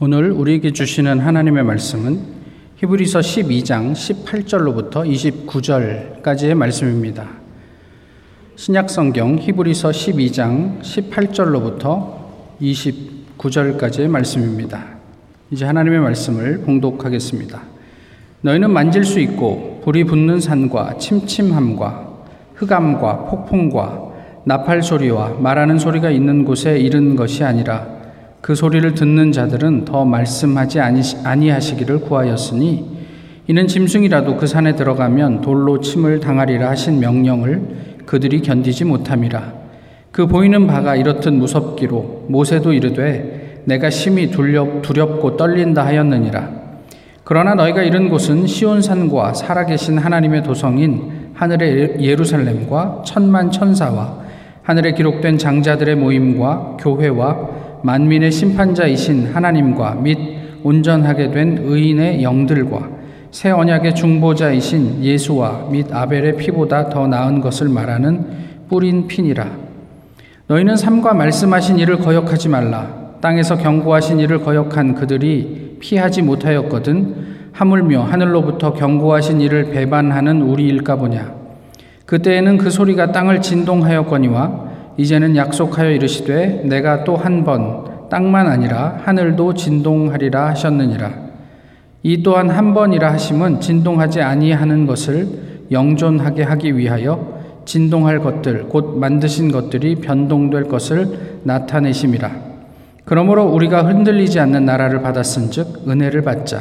오늘 우리에게 주시는 하나님의 말씀은 히브리서 12장 18절로부터 29절까지의 말씀입니다. 신약 성경 히브리서 12장 18절로부터 29절까지의 말씀입니다. 이제 하나님의 말씀을 봉독하겠습니다. 너희는 만질 수 있고 불이 붙는 산과 침침함과 흑암과 폭풍과 나팔 소리와 말하는 소리가 있는 곳에 이른 것이 아니라 그 소리를 듣는 자들은 더 말씀하지 아니하시기를 구하였으니 이는 짐승이라도 그 산에 들어가면 돌로 침을 당하리라 하신 명령을 그들이 견디지 못함이라. 그 보이는 바가 이렇듯 무섭기로 모세도 이르되 내가 심히 두렵, 두렵고 떨린다 하였느니라. 그러나 너희가 이른 곳은 시온산과 살아계신 하나님의 도성인 하늘의 예루살렘과 천만 천사와 하늘에 기록된 장자들의 모임과 교회와 만민의 심판자이신 하나님과 및 온전하게 된 의인의 영들과 새 언약의 중보자이신 예수와 및 아벨의 피보다 더 나은 것을 말하는 뿌린 피니라. 너희는 삼과 말씀하신 일을 거역하지 말라. 땅에서 경고하신 일을 거역한 그들이 피하지 못하였거든 하물며 하늘로부터 경고하신 일을 배반하는 우리일까 보냐. 그때에는 그 소리가 땅을 진동하였거니와 이제는 약속하여 이르시되 내가 또 한 번 땅만 아니라 하늘도 진동하리라 하셨느니라. 이 또한 한 번이라 하심은 진동하지 아니하는 것을 영존하게 하기 위하여 진동할 것들 곧 만드신 것들이 변동될 것을 나타내심이라. 그러므로 우리가 흔들리지 않는 나라를 받았은즉 은혜를 받자.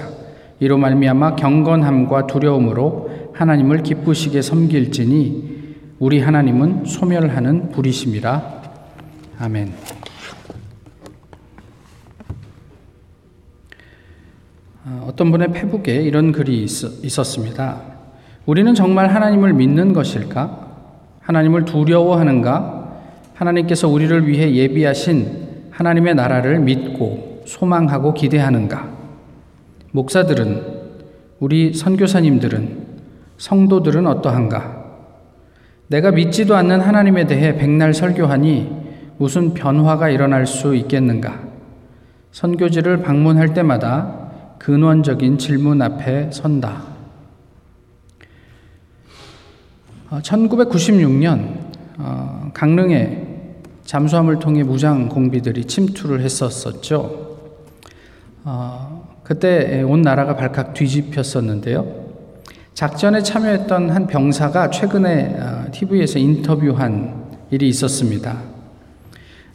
이로 말미암아 경건함과 두려움으로 하나님을 기쁘시게 섬길지니 우리 하나님은 소멸하는 불이심이라. 아멘. 어, 어떤 분의 페북에 이런 글이 있었습니다. 우리는 정말 하나님을 믿는 것일까? 하나님을 두려워하는가? 하나님께서 우리를 위해 예비하신 하나님의 나라를 믿고 소망하고 기대하는가? 목사들은, 우리 선교사님들은, 성도들은 어떠한가? 내가 믿지도 않는 하나님에 대해 백날 설교하니 무슨 변화가 일어날 수 있겠는가? 선교지를 방문할 때마다 근원적인 질문 앞에 선다. 1996년 어, 어, 강릉에 잠수함을 통해 무장 공비들이 침투를 했었었죠. 어, 그때 온 나라가 발칵 뒤집혔었는데요. 작전에 참여했던 한 병사가 최근에 TV에서 어, 인터뷰한 일이 있었습니다.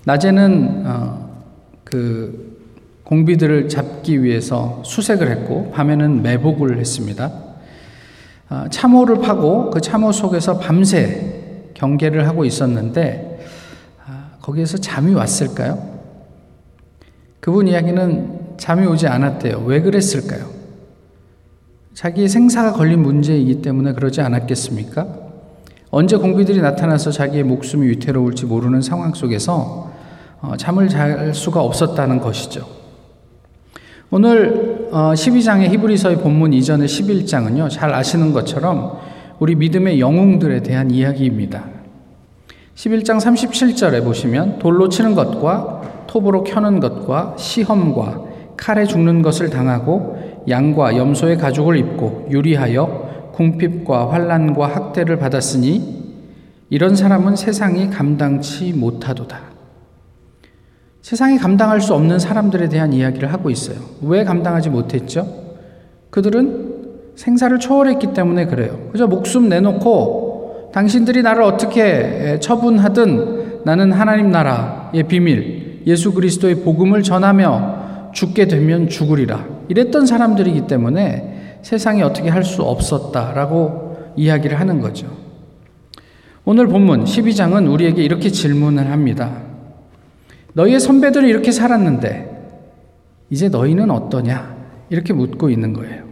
낮에는 어, 그 공비들을 잡기 위해서 수색을 했고 밤에는 매복을 했습니다. 어, 참호를 파고 그 참호 속에서 밤새 경계를 하고 있었는데 아, 거기에서 잠이 왔을까요? 그분 이야기는 잠이 오지 않았대요. 왜 그랬을까요? 자기의 생사가 걸린 문제이기 때문에 그러지 않았겠습니까? 언제 공비들이 나타나서 자기의 목숨이 위태로울지 모르는 상황 속에서 어, 잠을 잘 수가 없었다는 것이죠. 오늘 12장의 어, 히브리서의 본문 이전의 11장은요, 잘 아시는 것처럼 우리 믿음의 영웅들에 대한 이야기입니다. 11장 37절에 보시면 돌로 치는 것과 톱으로 켜는 것과 시험과 칼에 죽는 것을 당하고 양과 염소의 가죽을 입고 유리하여 궁핍과 환란과 학대를 받았으니 이런 사람은 세상이 감당치 못하도다. 세상이 감당할 수 없는 사람들에 대한 이야기를 하고 있어요. 왜 감당하지 못했죠? 그들은 생사를 초월했기 때문에 그래요. 그저 목숨 내놓고 당신들이 나를 어떻게 처분하든 나는 하나님 나라의 비밀, 예수 그리스도의 복음을 전하며 죽게 되면 죽으리라. 이랬던 사람들이기 때문에 세상이 어떻게 할 수 없었다라고 이야기를 하는 거죠. 오늘 본문 12장은 우리에게 이렇게 질문을 합니다. 너희의 선배들은 이렇게 살았는데 이제 너희는 어떠냐? 이렇게 묻고 있는 거예요.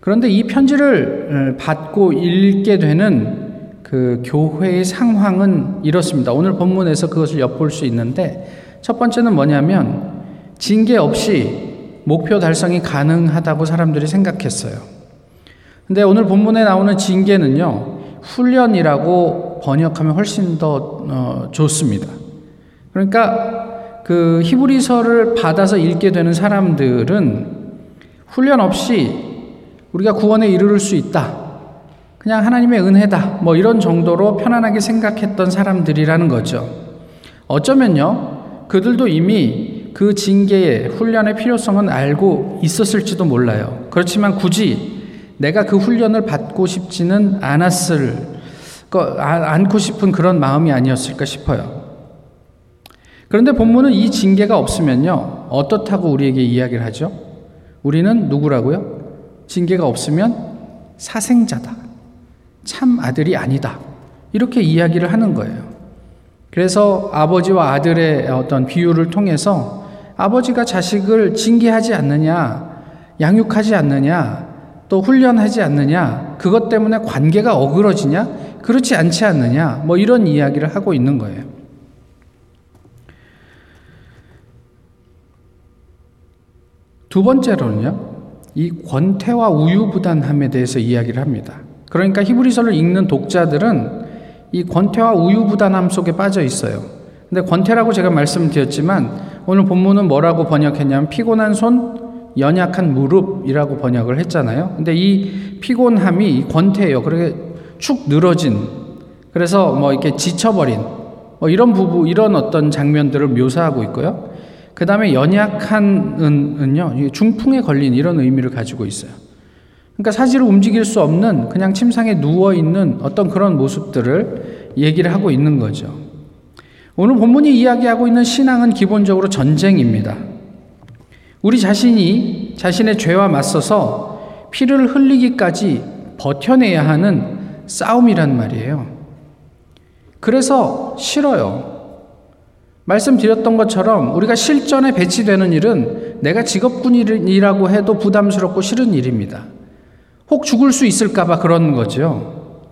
그런데 이 편지를 어, 받고 읽게 되는 그 교회의 상황은 이렇습니다. 오늘 본문에서 그것을 엿볼 수 있는데 첫 번째는 뭐냐면 징계 없이 목표 달성이 가능하다고 사람들이 생각했어요. 근데 오늘 본문에 나오는 징계는요, 훈련이라고 번역하면 훨씬 더 어, 좋습니다. 그러니까 그 히브리서를 받아서 읽게 되는 사람들은 훈련 없이 우리가 구원에 이르를 수 있다. 그냥 하나님의 은혜다. 뭐 이런 정도로 편안하게 생각했던 사람들이라는 거죠. 어쩌면요. 그들도 이미 그 징계의 훈련의 필요성은 알고 있었을지도 몰라요. 그렇지만 굳이 내가 그 훈련을 받고 싶지는 않았을, 아, 않고 싶은 그런 마음이 아니었을까 싶어요. 그런데 본문은 이 징계가 없으면요. 어떻다고 우리에게 이야기를 하죠? 우리는 누구라고요? 징계가 없으면 사생자다. 참 아들이 아니다. 이렇게 이야기를 하는 거예요. 그래서 아버지와 아들의 어떤 비유를 통해서 아버지가 자식을 징계하지 않느냐, 양육하지 않느냐, 또 훈련하지 않느냐, 그것 때문에 관계가 어그러지냐, 그렇지 않지 않느냐, 뭐 이런 이야기를 하고 있는 거예요. 두 번째로는요, 이 권태와 우유부단함에 대해서 이야기를 합니다. 그러니까 히브리서를 읽는 독자들은 이 권태와 우유부단함 속에 빠져 있어요. 근데 권태라고 제가 말씀드렸지만 오늘 본문은 뭐라고 번역했냐면 피곤한 손, 연약한 무릎이라고 번역을 했잖아요. 근데 이 피곤함이 권태예요. 그렇게 축 늘어진 그래서 뭐 이렇게 지쳐버린 뭐 이런 부부 이런 어떤 장면들을 묘사하고 있고요. 그 다음에 연약한은요 중풍에 걸린 이런 의미를 가지고 있어요. 그러니까 사지를 움직일 수 없는 그냥 침상에 누워 있는 어떤 그런 모습들을 얘기를 하고 있는 거죠. 오늘 본문이 이야기하고 있는 신앙은 기본적으로 전쟁입니다. 우리 자신이 자신의 죄와 맞서서 피를 흘리기까지 버텨내야 하는 싸움이란 말이에요. 그래서 싫어요. 말씀드렸던 것처럼 우리가 실전에 배치되는 일은 내가 직업군이라고 해도 부담스럽고 싫은 일입니다. 혹 죽을 수 있을까봐 그런 거죠.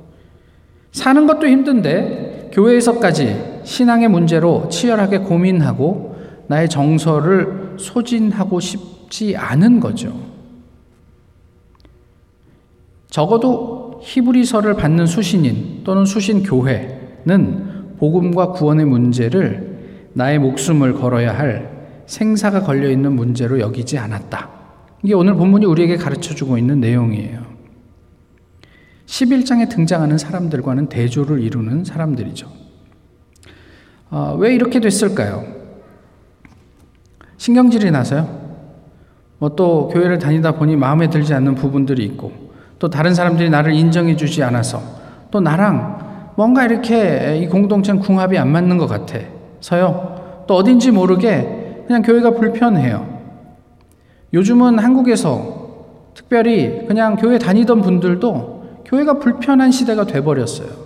사는 것도 힘든데 교회에서까지 신앙의 문제로 치열하게 고민하고 나의 정서를 소진하고 싶지 않은 거죠. 적어도 히브리서를 받는 수신인 또는 수신 교회는 복음과 구원의 문제를 나의 목숨을 걸어야 할 생사가 걸려 있는 문제로 여기지 않았다. 이게 오늘 본문이 우리에게 가르쳐 주고 있는 내용이에요. 11장에 등장하는 사람들과는 대조를 이루는 사람들이죠. 어, 왜 이렇게 됐을까요? 신경질이 나서요? 뭐 또 교회를 다니다 보니 마음에 들지 않는 부분들이 있고, 또 다른 사람들이 나를 인정해 주지 않아서, 또 나랑 뭔가 이렇게 이 공동체는 궁합이 안 맞는 것 같아서요. 또 어딘지 모르게 그냥 교회가 불편해요. 요즘은 한국에서 특별히 그냥 교회 다니던 분들도 교회가 불편한 시대가 돼버렸어요.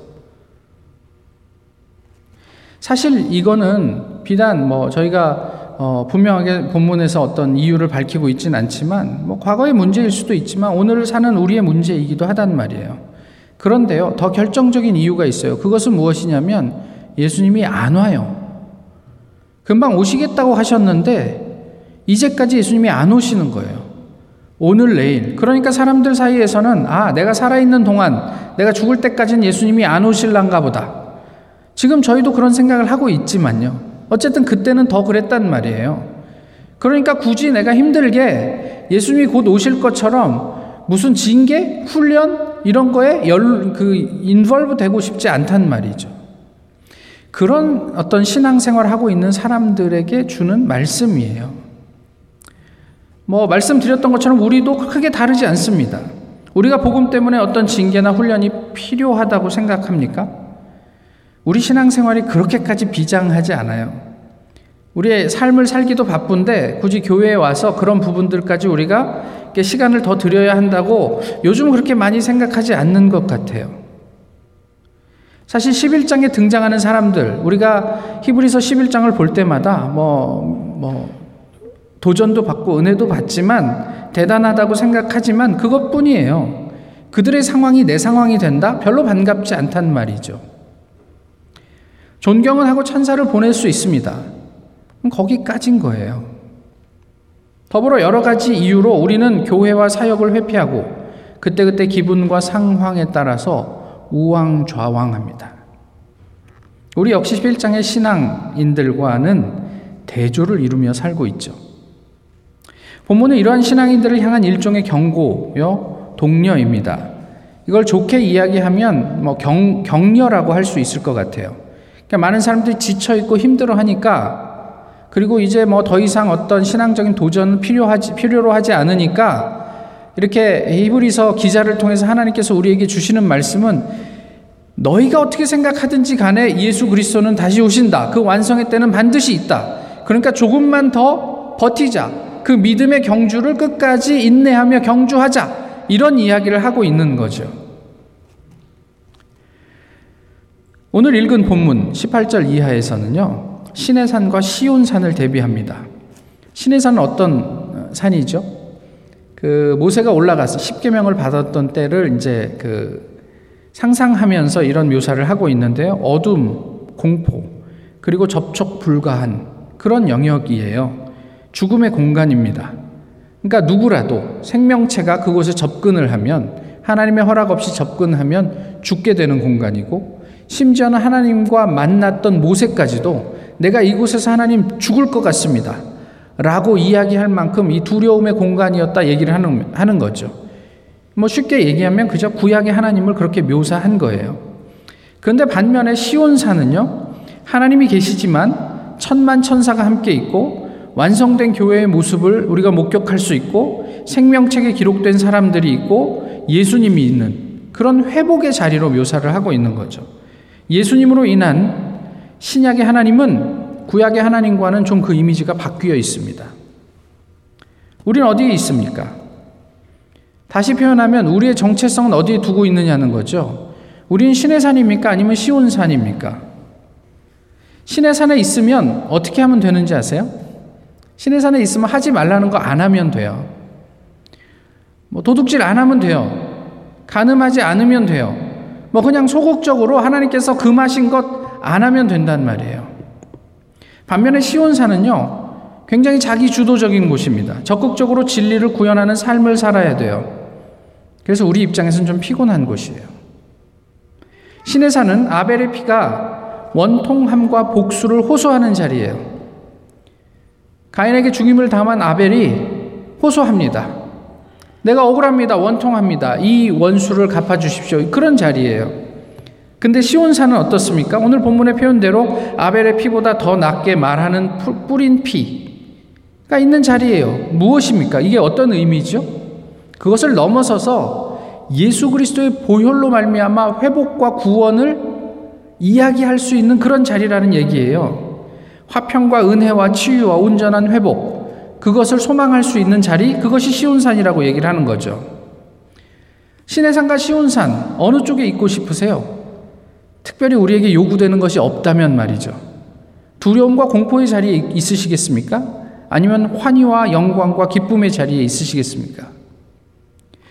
사실 이거는 비단 뭐 저희가 어 분명하게 본문에서 어떤 이유를 밝히고 있지는 않지만 뭐 과거의 문제일 수도 있지만 오늘 사는 우리의 문제이기도 하단 말이에요. 그런데요, 더 결정적인 이유가 있어요. 그것은 무엇이냐면 예수님이 안 와요. 금방 오시겠다고 하셨는데 이제까지 예수님이 안 오시는 거예요. 오늘 내일. 그러니까 사람들 사이에서는 아, 내가 살아있는 동안 내가 죽을 때까지는 예수님이 안 오실란가 보다. 지금 저희도 그런 생각을 하고 있지만요. 어쨌든 그때는 더 그랬단 말이에요. 그러니까 굳이 내가 힘들게 예수님이 곧 오실 것처럼 무슨 징계, 훈련 이런 거에 열, 그 인벌브 되고 싶지 않단 말이죠. 그런 어떤 신앙생활 하고 있는 사람들에게 주는 말씀이에요. 뭐 말씀드렸던 것처럼 우리도 크게 다르지 않습니다. 우리가 복음 때문에 어떤 징계나 훈련이 필요하다고 생각합니까? 우리 신앙생활이 그렇게까지 비장하지 않아요. 우리의 삶을 살기도 바쁜데 굳이 교회에 와서 그런 부분들까지 우리가 시간을 더 들여야 한다고 요즘 그렇게 많이 생각하지 않는 것 같아요. 사실 11장에 등장하는 사람들, 우리가 히브리서 11장을 볼 때마다 뭐, 뭐, 도전도 받고 은혜도 받지만 대단하다고 생각하지만 그것뿐이에요. 그들의 상황이 내 상황이 된다? 별로 반갑지 않단 말이죠. 존경은 하고 찬사를 보낼 수 있습니다. 거기까진 거예요. 더불어 여러 가지 이유로 우리는 교회와 사역을 회피하고 그때그때 기분과 상황에 따라서 우왕좌왕합니다. 우리 역시 11장의 신앙인들과는 대조를 이루며 살고 있죠. 본문은 이러한 신앙인들을 향한 일종의 경고요, 독려입니다. 이걸 좋게 이야기하면 뭐 경, 격려라고 할 수 있을 것 같아요. 그러니까 많은 사람들이 지쳐 있고 힘들어 하니까 그리고 이제 뭐 더 이상 어떤 신앙적인 도전 필요하지 필요로 하지 않으니까 이렇게 히브리서 기자를 통해서 하나님께서 우리에게 주시는 말씀은 너희가 어떻게 생각하든지 간에 예수 그리스도는 다시 오신다. 그 완성의 때는 반드시 있다. 그러니까 조금만 더 버티자. 그 믿음의 경주를 끝까지 인내하며 경주하자. 이런 이야기를 하고 있는 거죠. 오늘 읽은 본문 18절 이하에서는요. 신의 산과 시온 산을 대비합니다. 신의 산은 어떤 산이죠? 그 모세가 올라가서 십계명을 받았던 때를 이제 그 상상하면서 이런 묘사를 하고 있는데요. 어둠, 공포, 그리고 접촉 불가한 그런 영역이에요. 죽음의 공간입니다. 그러니까 누구라도 생명체가 그곳에 접근을 하면 하나님의 허락 없이 접근하면 죽게 되는 공간이고 심지어는 하나님과 만났던 모세까지도 내가 이곳에서 하나님 죽을 것 같습니다. 라고 이야기할 만큼 이 두려움의 공간이었다 얘기를 하는, 하는 거죠. 뭐 쉽게 얘기하면 그저 구약의 하나님을 그렇게 묘사한 거예요. 그런데 반면에 시온산은요, 하나님이 계시지만 천만 천사가 함께 있고 완성된 교회의 모습을 우리가 목격할 수 있고 생명책에 기록된 사람들이 있고 예수님이 있는 그런 회복의 자리로 묘사를 하고 있는 거죠. 예수님으로 인한 신약의 하나님은 구약의 하나님과는 좀 그 이미지가 바뀌어 있습니다. 우리는 어디에 있습니까? 다시 표현하면 우리의 정체성은 어디에 두고 있느냐는 거죠. 우린 신의 산입니까? 아니면 시온 산입니까? 신의 산에 있으면 어떻게 하면 되는지 아세요? 신의 산에 있으면 하지 말라는 거 안 하면 돼요. 뭐 도둑질 안 하면 돼요. 가늠하지 않으면 돼요. 뭐 그냥 소극적으로 하나님께서 금하신 것 안 하면 된단 말이에요. 반면에 시온산은요, 굉장히 자기 주도적인 곳입니다. 적극적으로 진리를 구현하는 삶을 살아야 돼요. 그래서 우리 입장에서는 좀 피곤한 곳이에요. 신의 산은 아벨의 피가 원통함과 복수를 호소하는 자리예요. 가인에게 죽임을 당한 아벨이 호소합니다. 내가 억울합니다. 원통합니다. 이 원수를 갚아주십시오. 그런 자리예요. 근데 시온산은 어떻습니까? 오늘 본문의 표현대로 아벨의 피보다 더 낫게 말하는 뿌린 피가 있는 자리예요. 무엇입니까? 이게 어떤 의미죠? 그것을 넘어서서 예수 그리스도의 보혈로 말미암아 회복과 구원을 이야기할 수 있는 그런 자리라는 얘기예요. 화평과 은혜와 치유와 온전한 회복 그것을 소망할 수 있는 자리 그것이 시온산이라고 얘기를 하는 거죠. 신의 산과 시온산 어느 쪽에 있고 싶으세요? 특별히 우리에게 요구되는 것이 없다면 말이죠. 두려움과 공포의 자리에 있으시겠습니까? 아니면 환희와 영광과 기쁨의 자리에 있으시겠습니까?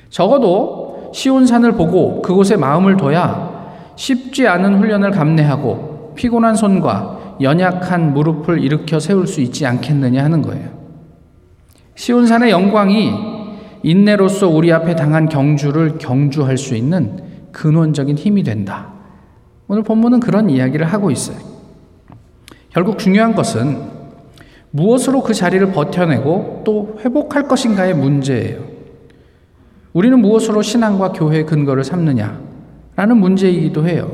적어도 시온산을 보고 그곳에 마음을 둬야 쉽지 않은 훈련을 감내하고 피곤한 손과 연약한 무릎을 일으켜 세울 수 있지 않겠느냐 하는 거예요. 시온산의 영광이 인내로서 우리 앞에 당한 경주를 경주할 수 있는 근원적인 힘이 된다. 오늘 본문은 그런 이야기를 하고 있어요. 결국 중요한 것은 무엇으로 그 자리를 버텨내고 또 회복할 것인가의 문제예요. 우리는 무엇으로 신앙과 교회의 근거를 삼느냐라는 문제이기도 해요.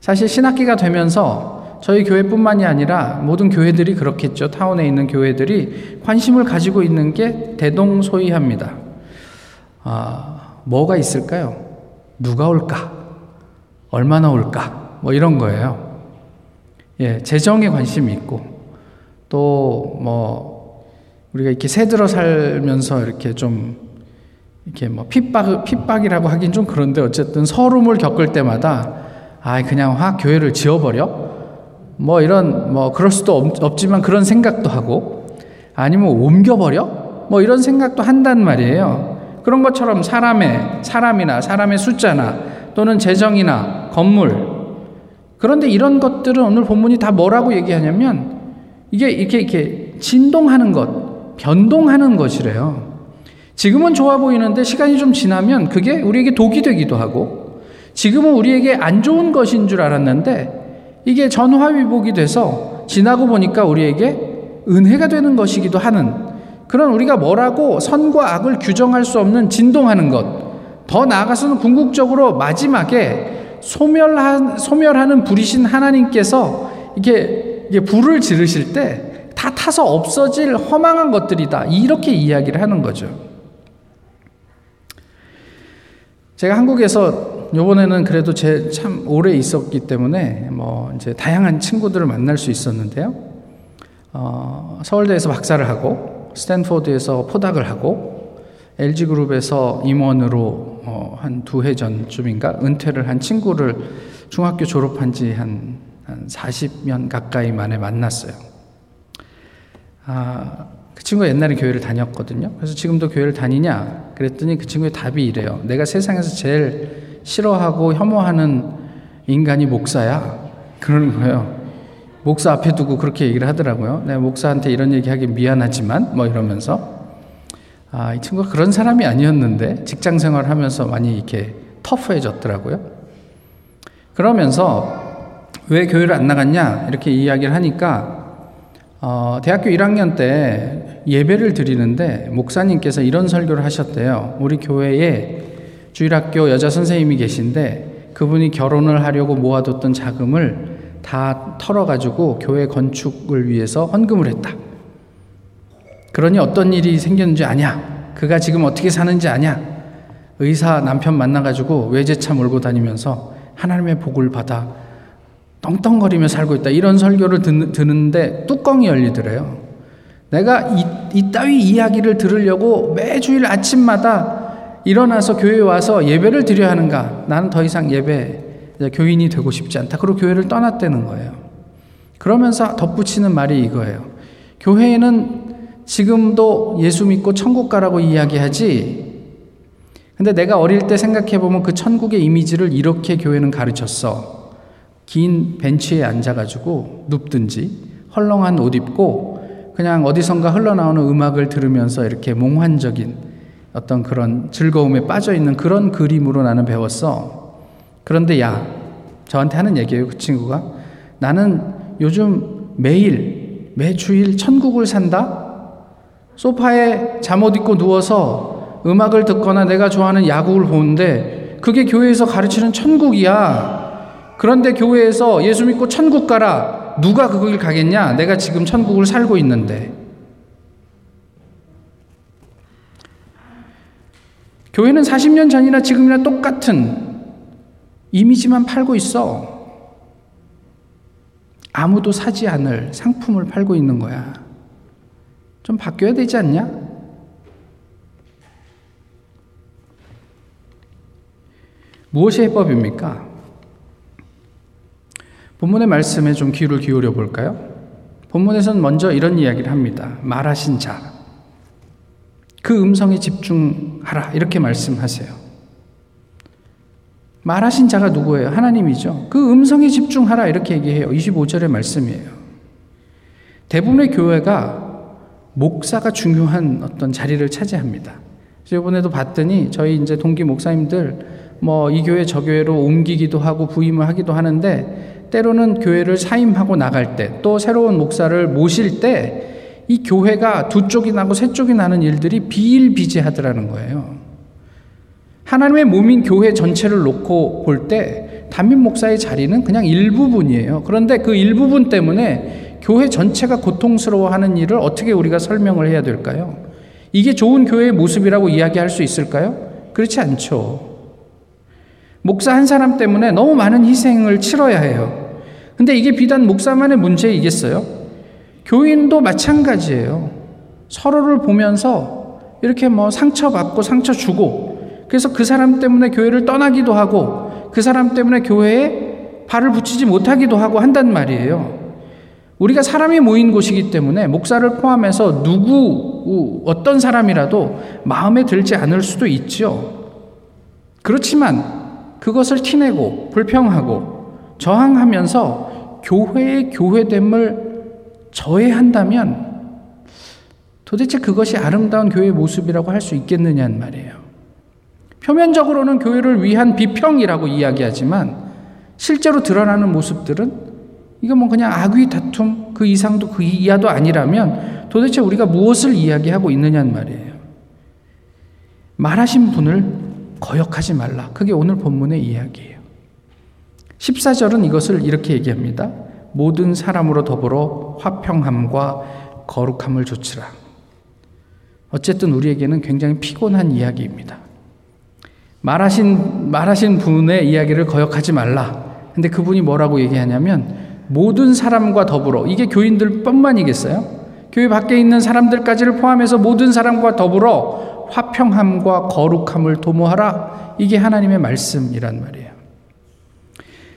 사실 신학기가 되면서 저희 교회뿐만이 아니라 모든 교회들이 그렇겠죠. 타운에 있는 교회들이 관심을 가지고 있는 게 대동소이합니다. 아, 뭐가 있을까요? 누가 올까? 얼마나 올까? 뭐 이런 거예요. 예, 재정에 관심이 있고, 또 뭐, 우리가 이렇게 새들어 살면서 이렇게 좀 이렇게 뭐 핍박, 핍박이라고 하긴 좀 그런데 어쨌든 서름을 겪을 때마다 아, 그냥 확 교회를 지어버려? 뭐 이런, 뭐 그럴 수도 없, 지만 그런 생각도 하고 아니면 옮겨버려? 뭐 이런 생각도 한단 말이에요. 그런 것처럼 사람의, 사람이나 사람의 숫자나 또는 재정이나 건물 그런데 이런 것들은 오늘 본문이 다 뭐라고 얘기하냐면 이게 이렇게 이렇게 진동하는 것, 변동하는 것이래요. 지금은 좋아 보이는데 시간이 좀 지나면 그게 우리에게 독이 되기도 하고 지금은 우리에게 안 좋은 것인 줄 알았는데 이게 전화위복이 돼서 지나고 보니까 우리에게 은혜가 되는 것이기도 하는 그런 우리가 뭐라고 선과 악을 규정할 수 없는 진동하는 것. 더 나아가서는 궁극적으로 마지막에 소멸한, 소멸하는 불이신 하나님께서 이게, 이게 불을 지르실 때 다 타서 없어질 허망한 것들이다. 이렇게 이야기를 하는 거죠. 제가 한국에서 요번에는 그래도 제 참 오래 있었기 때문에 뭐 이제 다양한 친구들을 만날 수 있었는데요. 어, 서울대에서 박사를 하고 스탠포드에서 포닥을 하고 LG그룹에서 임원으로 어, 한두 해 전쯤인가 은퇴를 한 친구를 중학교 졸업한 지한 한 40년 가까이 만에 만났어요. 아, 그 친구가 옛날에 교회를 다녔거든요. 그래서 지금도 교회를 다니냐? 그랬더니 그 친구의 답이 이래요. 내가 세상에서 제일 싫어하고 혐오하는 인간이 목사야. 그러는 거예요. 목사 앞에 두고 그렇게 얘기를 하더라고요. 내가 목사한테 이런 얘기하기 미안하지만 뭐 이러면서 아, 이 친구가 그런 사람이 아니었는데 직장 생활을 하면서 많이 이렇게 터프해졌더라고요. 그러면서 왜 교회를 안 나갔냐 이렇게 이야기를 하니까 어, 대학교 1학년 때 예배를 드리는데 목사님께서 이런 설교를 하셨대요. 우리 교회에 주일학교 여자 선생님이 계신데 그분이 결혼을 하려고 모아뒀던 자금을 다 털어가지고 교회 건축을 위해서 헌금을 했다. 그러니 어떤 일이 생겼는지 아냐? 그가 지금 어떻게 사는지 아냐? 의사 남편 만나가지고 외제차 몰고 다니면서 하나님의 복을 받아 떵떵거리며 살고 있다. 이런 설교를 듣, 는 데 뚜껑이 열리더래요. 내가 이, 이 따위 이야기를 들으려고 매주일 아침마다 일어나서 교회에 와서 예배를 드려야 하는가? 나는 더 이상 예배 교인이 되고 싶지 않다. 그리고 교회를 떠났다는 거예요. 그러면서 덧붙이는 말이 이거예요. 교회는 지금도 예수 믿고 천국 가라고 이야기하지. 근데 내가 어릴 때 생각해 보면 그 천국의 이미지를 이렇게 교회는 가르쳤어. 긴 벤치에 앉아가지고 눕든지 헐렁한 옷 입고 그냥 어디선가 흘러나오는 음악을 들으면서 이렇게 몽환적인 어떤 그런 즐거움에 빠져 있는 그런 그림으로 나는 배웠어. 그런데 야, 저한테 하는 얘기예요, 그 친구가. 나는 요즘 매일, 매주일 천국을 산다? 소파에 잠옷 입고 누워서 음악을 듣거나 내가 좋아하는 야구를 보는데 그게 교회에서 가르치는 천국이야. 그런데 교회에서 예수 믿고 천국 가라. 누가 그길 가겠냐? 내가 지금 천국을 살고 있는데. 교회는 40년 전이나 지금이나 똑같은 이미지만 팔고 있어. 아무도 사지 않을 상품을 팔고 있는 거야. 좀 바뀌어야 되지 않냐? 무엇이 해법입니까? 본문의 말씀에 좀 귀를 기울여 볼까요? 본문에서는 먼저 이런 이야기를 합니다. 말하신 자. 그 음성에 집중하라. 이렇게 말씀하세요. 말하신 자가 누구예요? 하나님이죠. 그 음성에 집중하라. 이렇게 얘기해요. 25절의 말씀이에요. 대부분의 교회가 목사가 중요한 어떤 자리를 차지합니다. 이번에도 봤더니 저희 이제 동기 목사님들 뭐 이 교회 저 교회로 옮기기도 하고 부임을 하기도 하는데 때로는 교회를 사임하고 나갈 때 또 새로운 목사를 모실 때 이 교회가 두 쪽이 나고 세 쪽이 나는 일들이 비일비재하더라는 거예요. 하나님의 몸인 교회 전체를 놓고 볼 때 담임 목사의 자리는 그냥 일부분이에요. 그런데 그 일부분 때문에 교회 전체가 고통스러워하는 일을 어떻게 우리가 설명을 해야 될까요? 이게 좋은 교회의 모습이라고 이야기할 수 있을까요? 그렇지 않죠. 목사 한 사람 때문에 너무 많은 희생을 치러야 해요. 근데 이게 비단 목사만의 문제이겠어요? 교인도 마찬가지예요. 서로를 보면서 이렇게 뭐 상처받고 상처 주고 그래서 그 사람 때문에 교회를 떠나기도 하고 그 사람 때문에 교회에 발을 붙이지 못하기도 하고 한단 말이에요. 우리가 사람이 모인 곳이기 때문에 목사를 포함해서 누구 어떤 사람이라도 마음에 들지 않을 수도 있죠. 그렇지만 그것을 티내고 불평하고 저항하면서 교회의 교회됨을 저해한다면 도대체 그것이 아름다운 교회의 모습이라고 할 수 있겠느냐는 말이에요. 표면적으로는 교회를 위한 비평이라고 이야기하지만 실제로 드러나는 모습들은 이거 뭐 그냥 악의 다툼 그 이상도 그 이하도 아니라면 도대체 우리가 무엇을 이야기하고 있느냐는 말이에요. 말하신 분을 거역하지 말라. 그게 오늘 본문의 이야기예요. 14절은 이것을 이렇게 얘기합니다. 모든 사람으로 더불어 화평함과 거룩함을 조치라. 어쨌든 우리에게는 굉장히 피곤한 이야기입니다. 말하신, 말하신 분의 이야기를 거역하지 말라. 근데 그분이 뭐라고 얘기하냐면 모든 사람과 더불어 이게 교인들 뿐만이겠어요? 교회 밖에 있는 사람들까지를 포함해서 모든 사람과 더불어 화평함과 거룩함을 도모하라. 이게 하나님의 말씀이란 말이에요.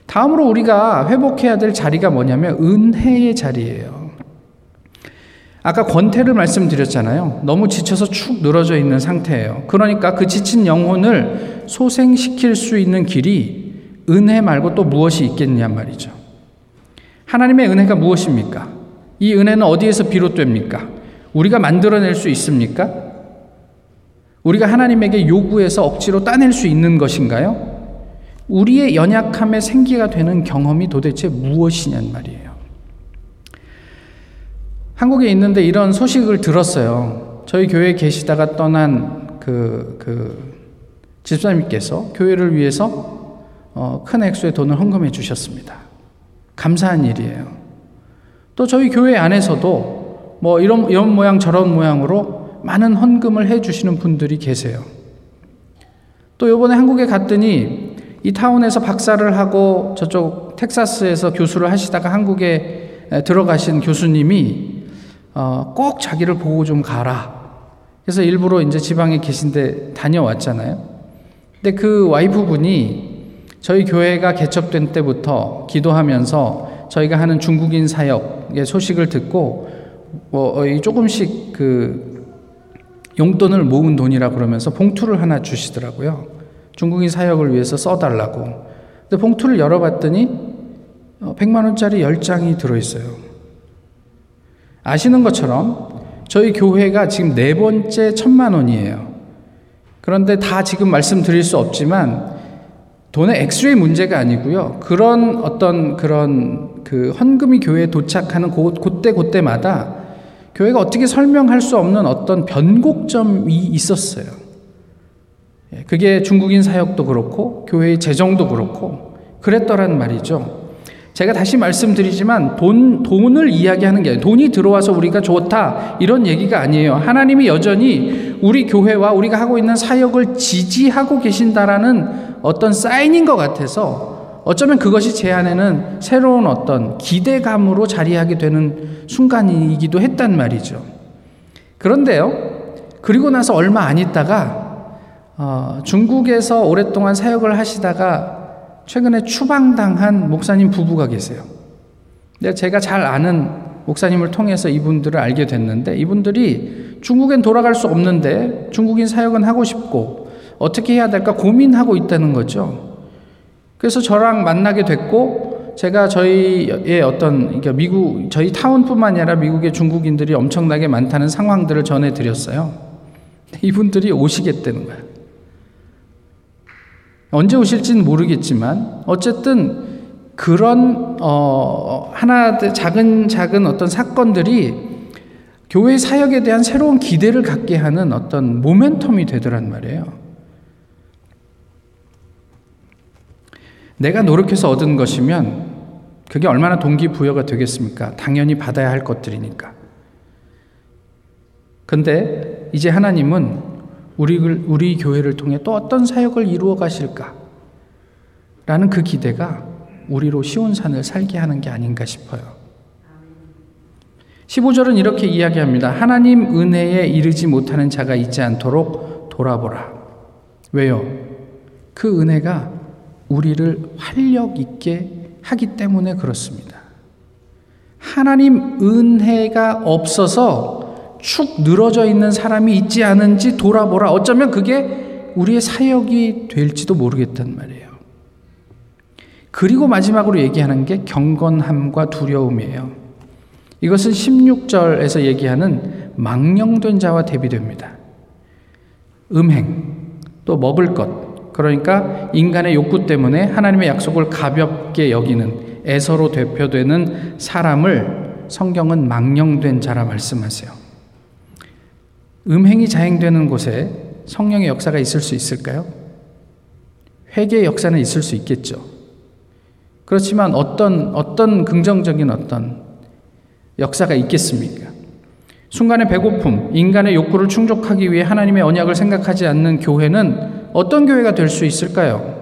다음으로 우리가 회복해야 될 자리가 뭐냐면 은혜의 자리예요. 아까 권태를 말씀드렸잖아요. 너무 지쳐서 축 늘어져 있는 상태예요. 그러니까 그 지친 영혼을 소생시킬 수 있는 길이 은혜 말고 또 무엇이 있겠냐 말이죠. 하나님의 은혜가 무엇입니까? 이 은혜는 어디에서 비롯됩니까? 우리가 만들어낼 수 있습니까? 우리가 하나님에게 요구해서 억지로 따낼 수 있는 것인가요? 우리의 연약함의 생기가 되는 경험이 도대체 무엇이냔 말이에요. 한국에 있는데 이런 소식을 들었어요. 저희 교회에 계시다가 떠난 그, 그, 집사님께서 교회를 위해서 어, 큰 액수의 돈을 헌금해 주셨습니다. 감사한 일이에요. 또 저희 교회 안에서도 뭐 이런, 이런 모양 저런 모양으로 많은 헌금을 해 주시는 분들이 계세요. 또 요번에 한국에 갔더니 이 타운에서 박사를 하고 저쪽 텍사스에서 교수를 하시다가 한국에 들어가신 교수님이 어, 꼭 자기를 보고 좀 가라. 그래서 일부러 이제 지방에 계신데 다녀왔잖아요. 근데 그 와이프분이 저희 교회가 개척된 때부터 기도하면서 저희가 하는 중국인 사역의 소식을 듣고 뭐 어, 조금씩 그 용돈을 모은 돈이라 그러면서 봉투를 하나 주시더라고요. 중국인 사역을 위해서 써달라고. 근데 봉투를 열어봤더니 100만 어, 원짜리 10장이 들어있어요. 아시는 것처럼 저희 교회가 지금 네 번째 천만 원이에요. 그런데 다 지금 말씀드릴 수 없지만 돈의 액수의 문제가 아니고요. 그런 어떤 그런 그 헌금이 교회에 도착하는 그때 그때마다 교회가 어떻게 설명할 수 없는 어떤 변곡점이 있었어요. 예, 그게 중국인 사역도 그렇고 교회의 재정도 그렇고 그랬더란 말이죠. 제가 다시 말씀드리지만 돈, 돈을 이야기하는 게 아니에요. 돈이 들어와서 우리가 좋다. 이런 얘기가 아니에요. 하나님이 여전히 우리 교회와 우리가 하고 있는 사역을 지지하고 계신다라는 어떤 사인인 것 같아서 어쩌면 그것이 제 안에는 새로운 어떤 기대감으로 자리하게 되는 순간이기도 했단 말이죠. 그런데요. 그리고 나서 얼마 안 있다가 어, 중국에서 오랫동안 사역을 하시다가 최근에 추방당한 목사님 부부가 계세요. 제가 잘 아는 목사님을 통해서 이분들을 알게 됐는데 이분들이 중국엔 돌아갈 수 없는데 중국인 사역은 하고 싶고 어떻게 해야 될까 고민하고 있다는 거죠. 그래서 저랑 만나게 됐고 제가 저희의 어떤 그러니까 미국 저희 타운뿐만 아니라 미국의 중국인들이 엄청나게 많다는 상황들을 전해 드렸어요. 이분들이 오시겠다는 거예요. 언제 오실지는 모르겠지만 어쨌든 그런 어 하나 작은 작은 어떤 사건들이 교회 사역에 대한 새로운 기대를 갖게 하는 어떤 모멘텀이 되더란 말이에요. 내가 노력해서 얻은 것이면 그게 얼마나 동기부여가 되겠습니까? 당연히 받아야 할 것들이니까. 근데 이제 하나님은 우리, 우리 교회를 통해 또 어떤 사역을 이루어 가실까? 라는 그 기대가 우리로 시온산을 살게 하는 게 아닌가 싶어요. 15절은 이렇게 이야기합니다. 하나님 은혜에 이르지 못하는 자가 있지 않도록 돌아보라. 왜요? 그 은혜가 우리를 활력 있게 하기 때문에 그렇습니다. 하나님 은혜가 없어서 축 늘어져 있는 사람이 있지 않은지 돌아보라. 어쩌면 그게 우리의 사역이 될지도 모르겠단 말이에요. 그리고 마지막으로 얘기하는 게 경건함과 두려움이에요. 이것은 16절에서 얘기하는 망령된 자와 대비됩니다. 음행, 또 먹을 것, 그러니까 인간의 욕구 때문에 하나님의 약속을 가볍게 여기는 에서로 대표되는 사람을 성경은 망령된 자라 말씀하세요. 음행이 자행되는 곳에 성령의 역사가 있을 수 있을까요? 회개의 역사는 있을 수 있겠죠. 그렇지만 어떤, 어떤 긍정적인 어떤 역사가 있겠습니까? 순간의 배고픔, 인간의 욕구를 충족하기 위해 하나님의 언약을 생각하지 않는 교회는 어떤 교회가 될 수 있을까요?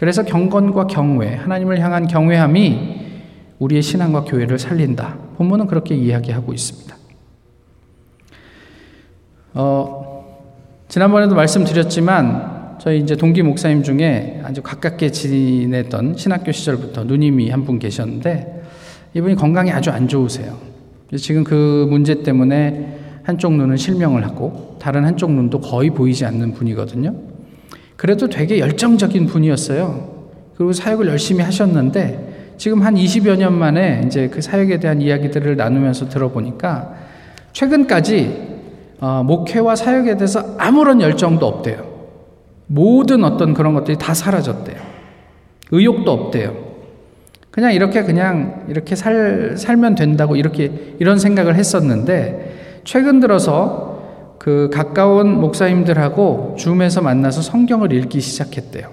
그래서 경건과 경외, 하나님을 향한 경외함이 우리의 신앙과 교회를 살린다. 본문은 그렇게 이야기하고 있습니다. 어, 지난번에도 말씀드렸지만 저희 이제 동기 목사님 중에 아주 가깝게 지냈던 신학교 시절부터 누님이 한 분 계셨는데 이분이 건강이 아주 안 좋으세요. 지금 그 문제 때문에 한쪽 눈은 실명을 하고 다른 한쪽 눈도 거의 보이지 않는 분이거든요. 그래도 되게 열정적인 분이었어요. 그리고 사역을 열심히 하셨는데 지금 한 20여 년 만에 이제 그 사역에 대한 이야기들을 나누면서 들어보니까 최근까지 어, 목회와 사역에 대해서 아무런 열정도 없대요. 모든 어떤 그런 것들이 다 사라졌대요. 의욕도 없대요. 그냥 이렇게 그냥 이렇게 살, 살면 된다고 이렇게 이런 생각을 했었는데 최근 들어서 그 가까운 목사님들하고 줌에서 만나서 성경을 읽기 시작했대요.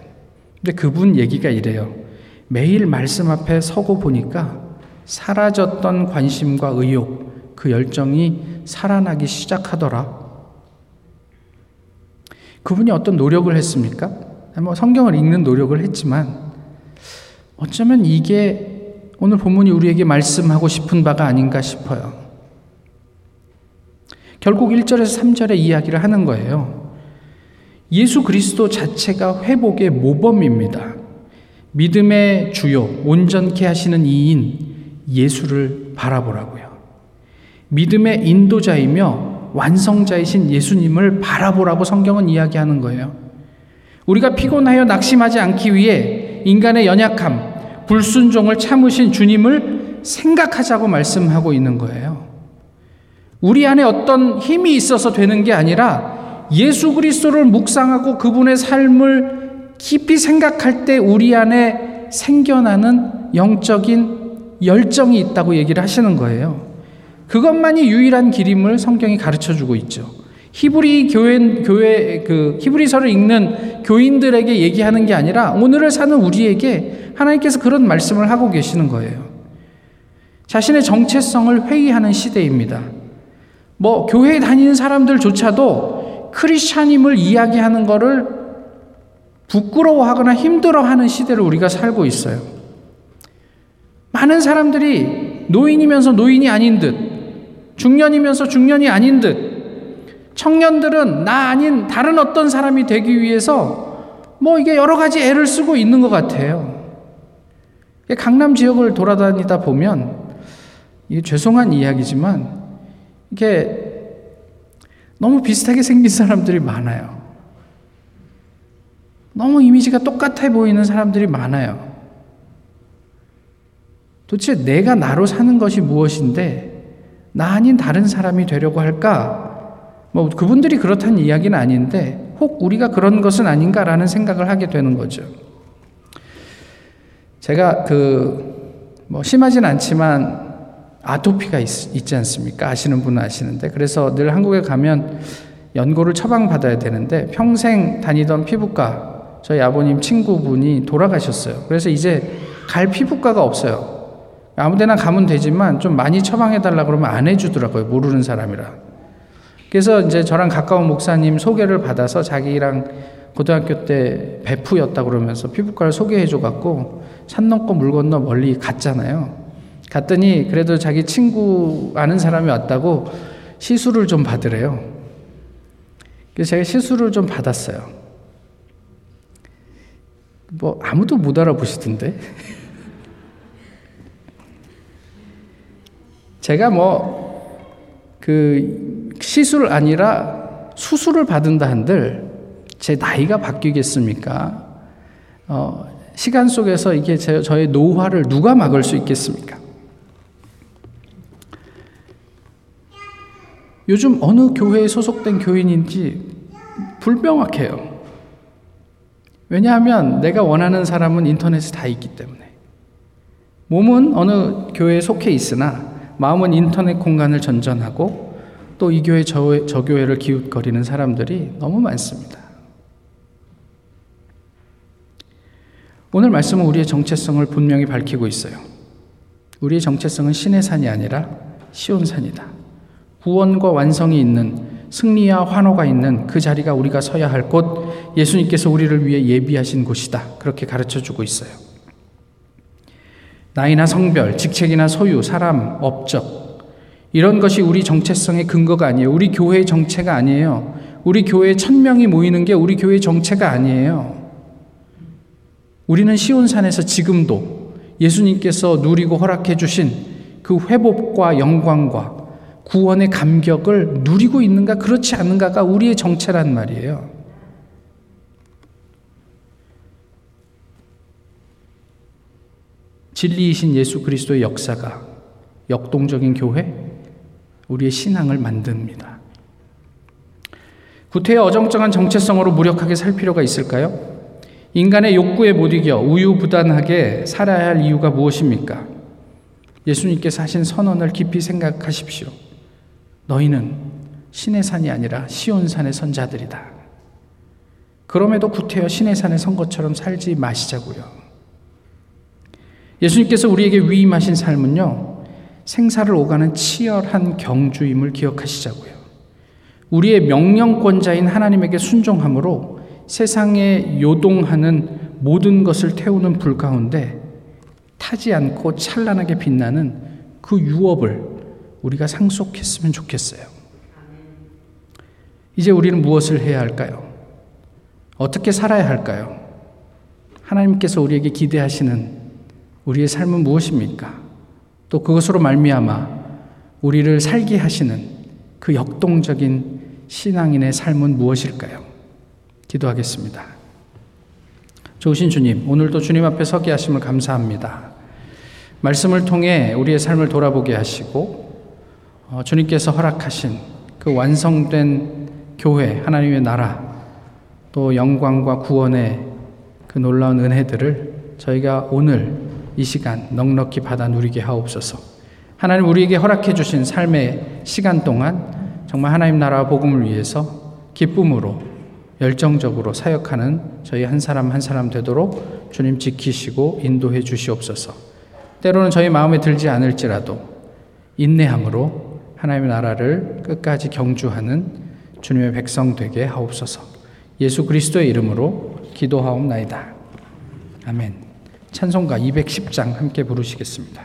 근데 그분 얘기가 이래요. 매일 말씀 앞에 서고 보니까 사라졌던 관심과 의욕, 그 열정이 살아나기 시작하더라. 그분이 어떤 노력을 했습니까? 뭐 성경을 읽는 노력을 했지만 어쩌면 이게 오늘 본문이 우리에게 말씀하고 싶은 바가 아닌가 싶어요. 결국 1절에서 3절의 이야기를 하는 거예요. 예수 그리스도 자체가 회복의 모범입니다. 믿음의 주요, 온전케 하시는 이인 예수를 바라보라고요. 믿음의 인도자이며 완성자이신 예수님을 바라보라고 성경은 이야기하는 거예요. 우리가 피곤하여 낙심하지 않기 위해 인간의 연약함, 불순종을 참으신 주님을 생각하자고 말씀하고 있는 거예요. 우리 안에 어떤 힘이 있어서 되는 게 아니라 예수 그리스도를 묵상하고 그분의 삶을 깊이 생각할 때 우리 안에 생겨나는 영적인 열정이 있다고 얘기를 하시는 거예요. 그것만이 유일한 길임을 성경이 가르쳐 주고 있죠. 히브리 교회 교회 그 히브리서를 읽는 교인들에게 얘기하는 게 아니라 오늘을 사는 우리에게 하나님께서 그런 말씀을 하고 계시는 거예요. 자신의 정체성을 회의하는 시대입니다. 뭐 교회에 다니는 사람들조차도 크리스찬임을 이야기하는 것을 부끄러워하거나 힘들어하는 시대를 우리가 살고 있어요. 많은 사람들이 노인이면서 노인이 아닌 듯, 중년이면서 중년이 아닌 듯, 청년들은 나 아닌 다른 어떤 사람이 되기 위해서 뭐 이게 여러 가지 애를 쓰고 있는 것 같아요. 강남 지역을 돌아다니다 보면 이게 죄송한 이야기지만 이게 너무 비슷하게 생긴 사람들이 많아요. 너무 이미지가 똑같아 보이는 사람들이 많아요. 도대체 내가 나로 사는 것이 무엇인데 나 아닌 다른 사람이 되려고 할까? 뭐 그분들이 그렇다는 이야기는 아닌데 혹 우리가 그런 것은 아닌가라는 생각을 하게 되는 거죠. 제가 그 뭐 심하진 않지만 아토피가 있, 지 않습니까? 아시는 분은 아시는데 그래서 늘 한국에 가면 연고를 처방받아야 되는데 평생 다니던 피부과 저희 아버님 친구분이 돌아가셨어요. 그래서 이제 갈 피부과가 없어요. 아무 데나 가면 되지만 좀 많이 처방해 달라 그러면 안 해주더라고요. 모르는 사람이라. 그래서 이제 저랑 가까운 목사님 소개를 받아서 자기랑 고등학교 때 베프였다 그러면서 피부과를 소개해 줘 갖고 산 넘고 물 건너 멀리 갔잖아요. 갔더니 그래도 자기 친구 아는 사람이 왔다고 시술을 좀 받으래요. 그래서 제가 시술을 좀 받았어요. 뭐 아무도 못 알아보시던데. 제가 뭐 그 시술 아니라 수술을 받은다 한들 제 나이가 바뀌겠습니까? 어, 시간 속에서 이게 제, 저의 노화를 누가 막을 수 있겠습니까? 요즘 어느 교회에 소속된 교인인지 불명확해요. 왜냐하면 내가 원하는 사람은 인터넷에 다 있기 때문에. 몸은 어느 교회에 속해 있으나 마음은 인터넷 공간을 전전하고 또 이 교회 저, 저 교회를 기웃거리는 사람들이 너무 많습니다. 오늘 말씀은 우리의 정체성을 분명히 밝히고 있어요. 우리의 정체성은 신의 산이 아니라 시온산이다. 구원과 완성이 있는 승리와 환호가 있는 그 자리가 우리가 서야 할 곳, 예수님께서 우리를 위해 예비하신 곳이다. 그렇게 가르쳐 주고 있어요. 나이나 성별, 직책이나 소유, 사람, 업적, 이런 것이 우리 정체성의 근거가 아니에요. 우리 교회의 정체가 아니에요. 우리 교회에 천 명이 모이는 게 우리 교회의 정체가 아니에요. 우리는 시온산에서 지금도 예수님께서 누리고 허락해 주신 그 회복과 영광과 구원의 감격을 누리고 있는가 그렇지 않은가가 우리의 정체란 말이에요. 진리이신 예수 그리스도의 역사가 역동적인 교회, 우리의 신앙을 만듭니다. 구태의 어정쩡한 정체성으로 무력하게 살 필요가 있을까요? 인간의 욕구에 못 이겨 우유부단하게 살아야 할 이유가 무엇입니까? 예수님께서 하신 선언을 깊이 생각하십시오. 너희는 신의 산이 아니라 시온산의 선자들이다. 그럼에도 구태여 신의 산의 선 것처럼 살지 마시자고요. 예수님께서 우리에게 위임하신 삶은요, 생사를 오가는 치열한 경주임을 기억하시자고요. 우리의 명령권자인 하나님에게 순종함으로 세상에 요동하는 모든 것을 태우는 불 가운데 타지 않고 찬란하게 빛나는 그 유업을 우리가 상속했으면 좋겠어요. 이제 우리는 무엇을 해야 할까요? 어떻게 살아야 할까요? 하나님께서 우리에게 기대하시는 우리의 삶은 무엇입니까? 또 그것으로 말미암아 우리를 살게 하시는 그 역동적인 신앙인의 삶은 무엇일까요? 기도하겠습니다. 좋으신 주님, 오늘도 주님 앞에 서게 하심을 감사합니다. 말씀을 통해 우리의 삶을 돌아보게 하시고, 어, 주님께서 허락하신 그 완성된 교회, 하나님의 나라, 또 영광과 구원의 그 놀라운 은혜들을 저희가 오늘 이 시간 넉넉히 받아 누리게 하옵소서. 하나님 우리에게 허락해 주신 삶의 시간 동안 정말 하나님 나라 복음을 위해서 기쁨으로 열정적으로 사역하는 저희 한 사람 한 사람 되도록 주님 지키시고 인도해 주시옵소서. 때로는 저희 마음에 들지 않을지라도 인내함으로 하나님의 나라를 끝까지 경주하는 주님의 백성 되게 하옵소서. 예수 그리스도의 이름으로 기도하옵나이다. 아멘. 찬송가 210장 함께 부르시겠습니다.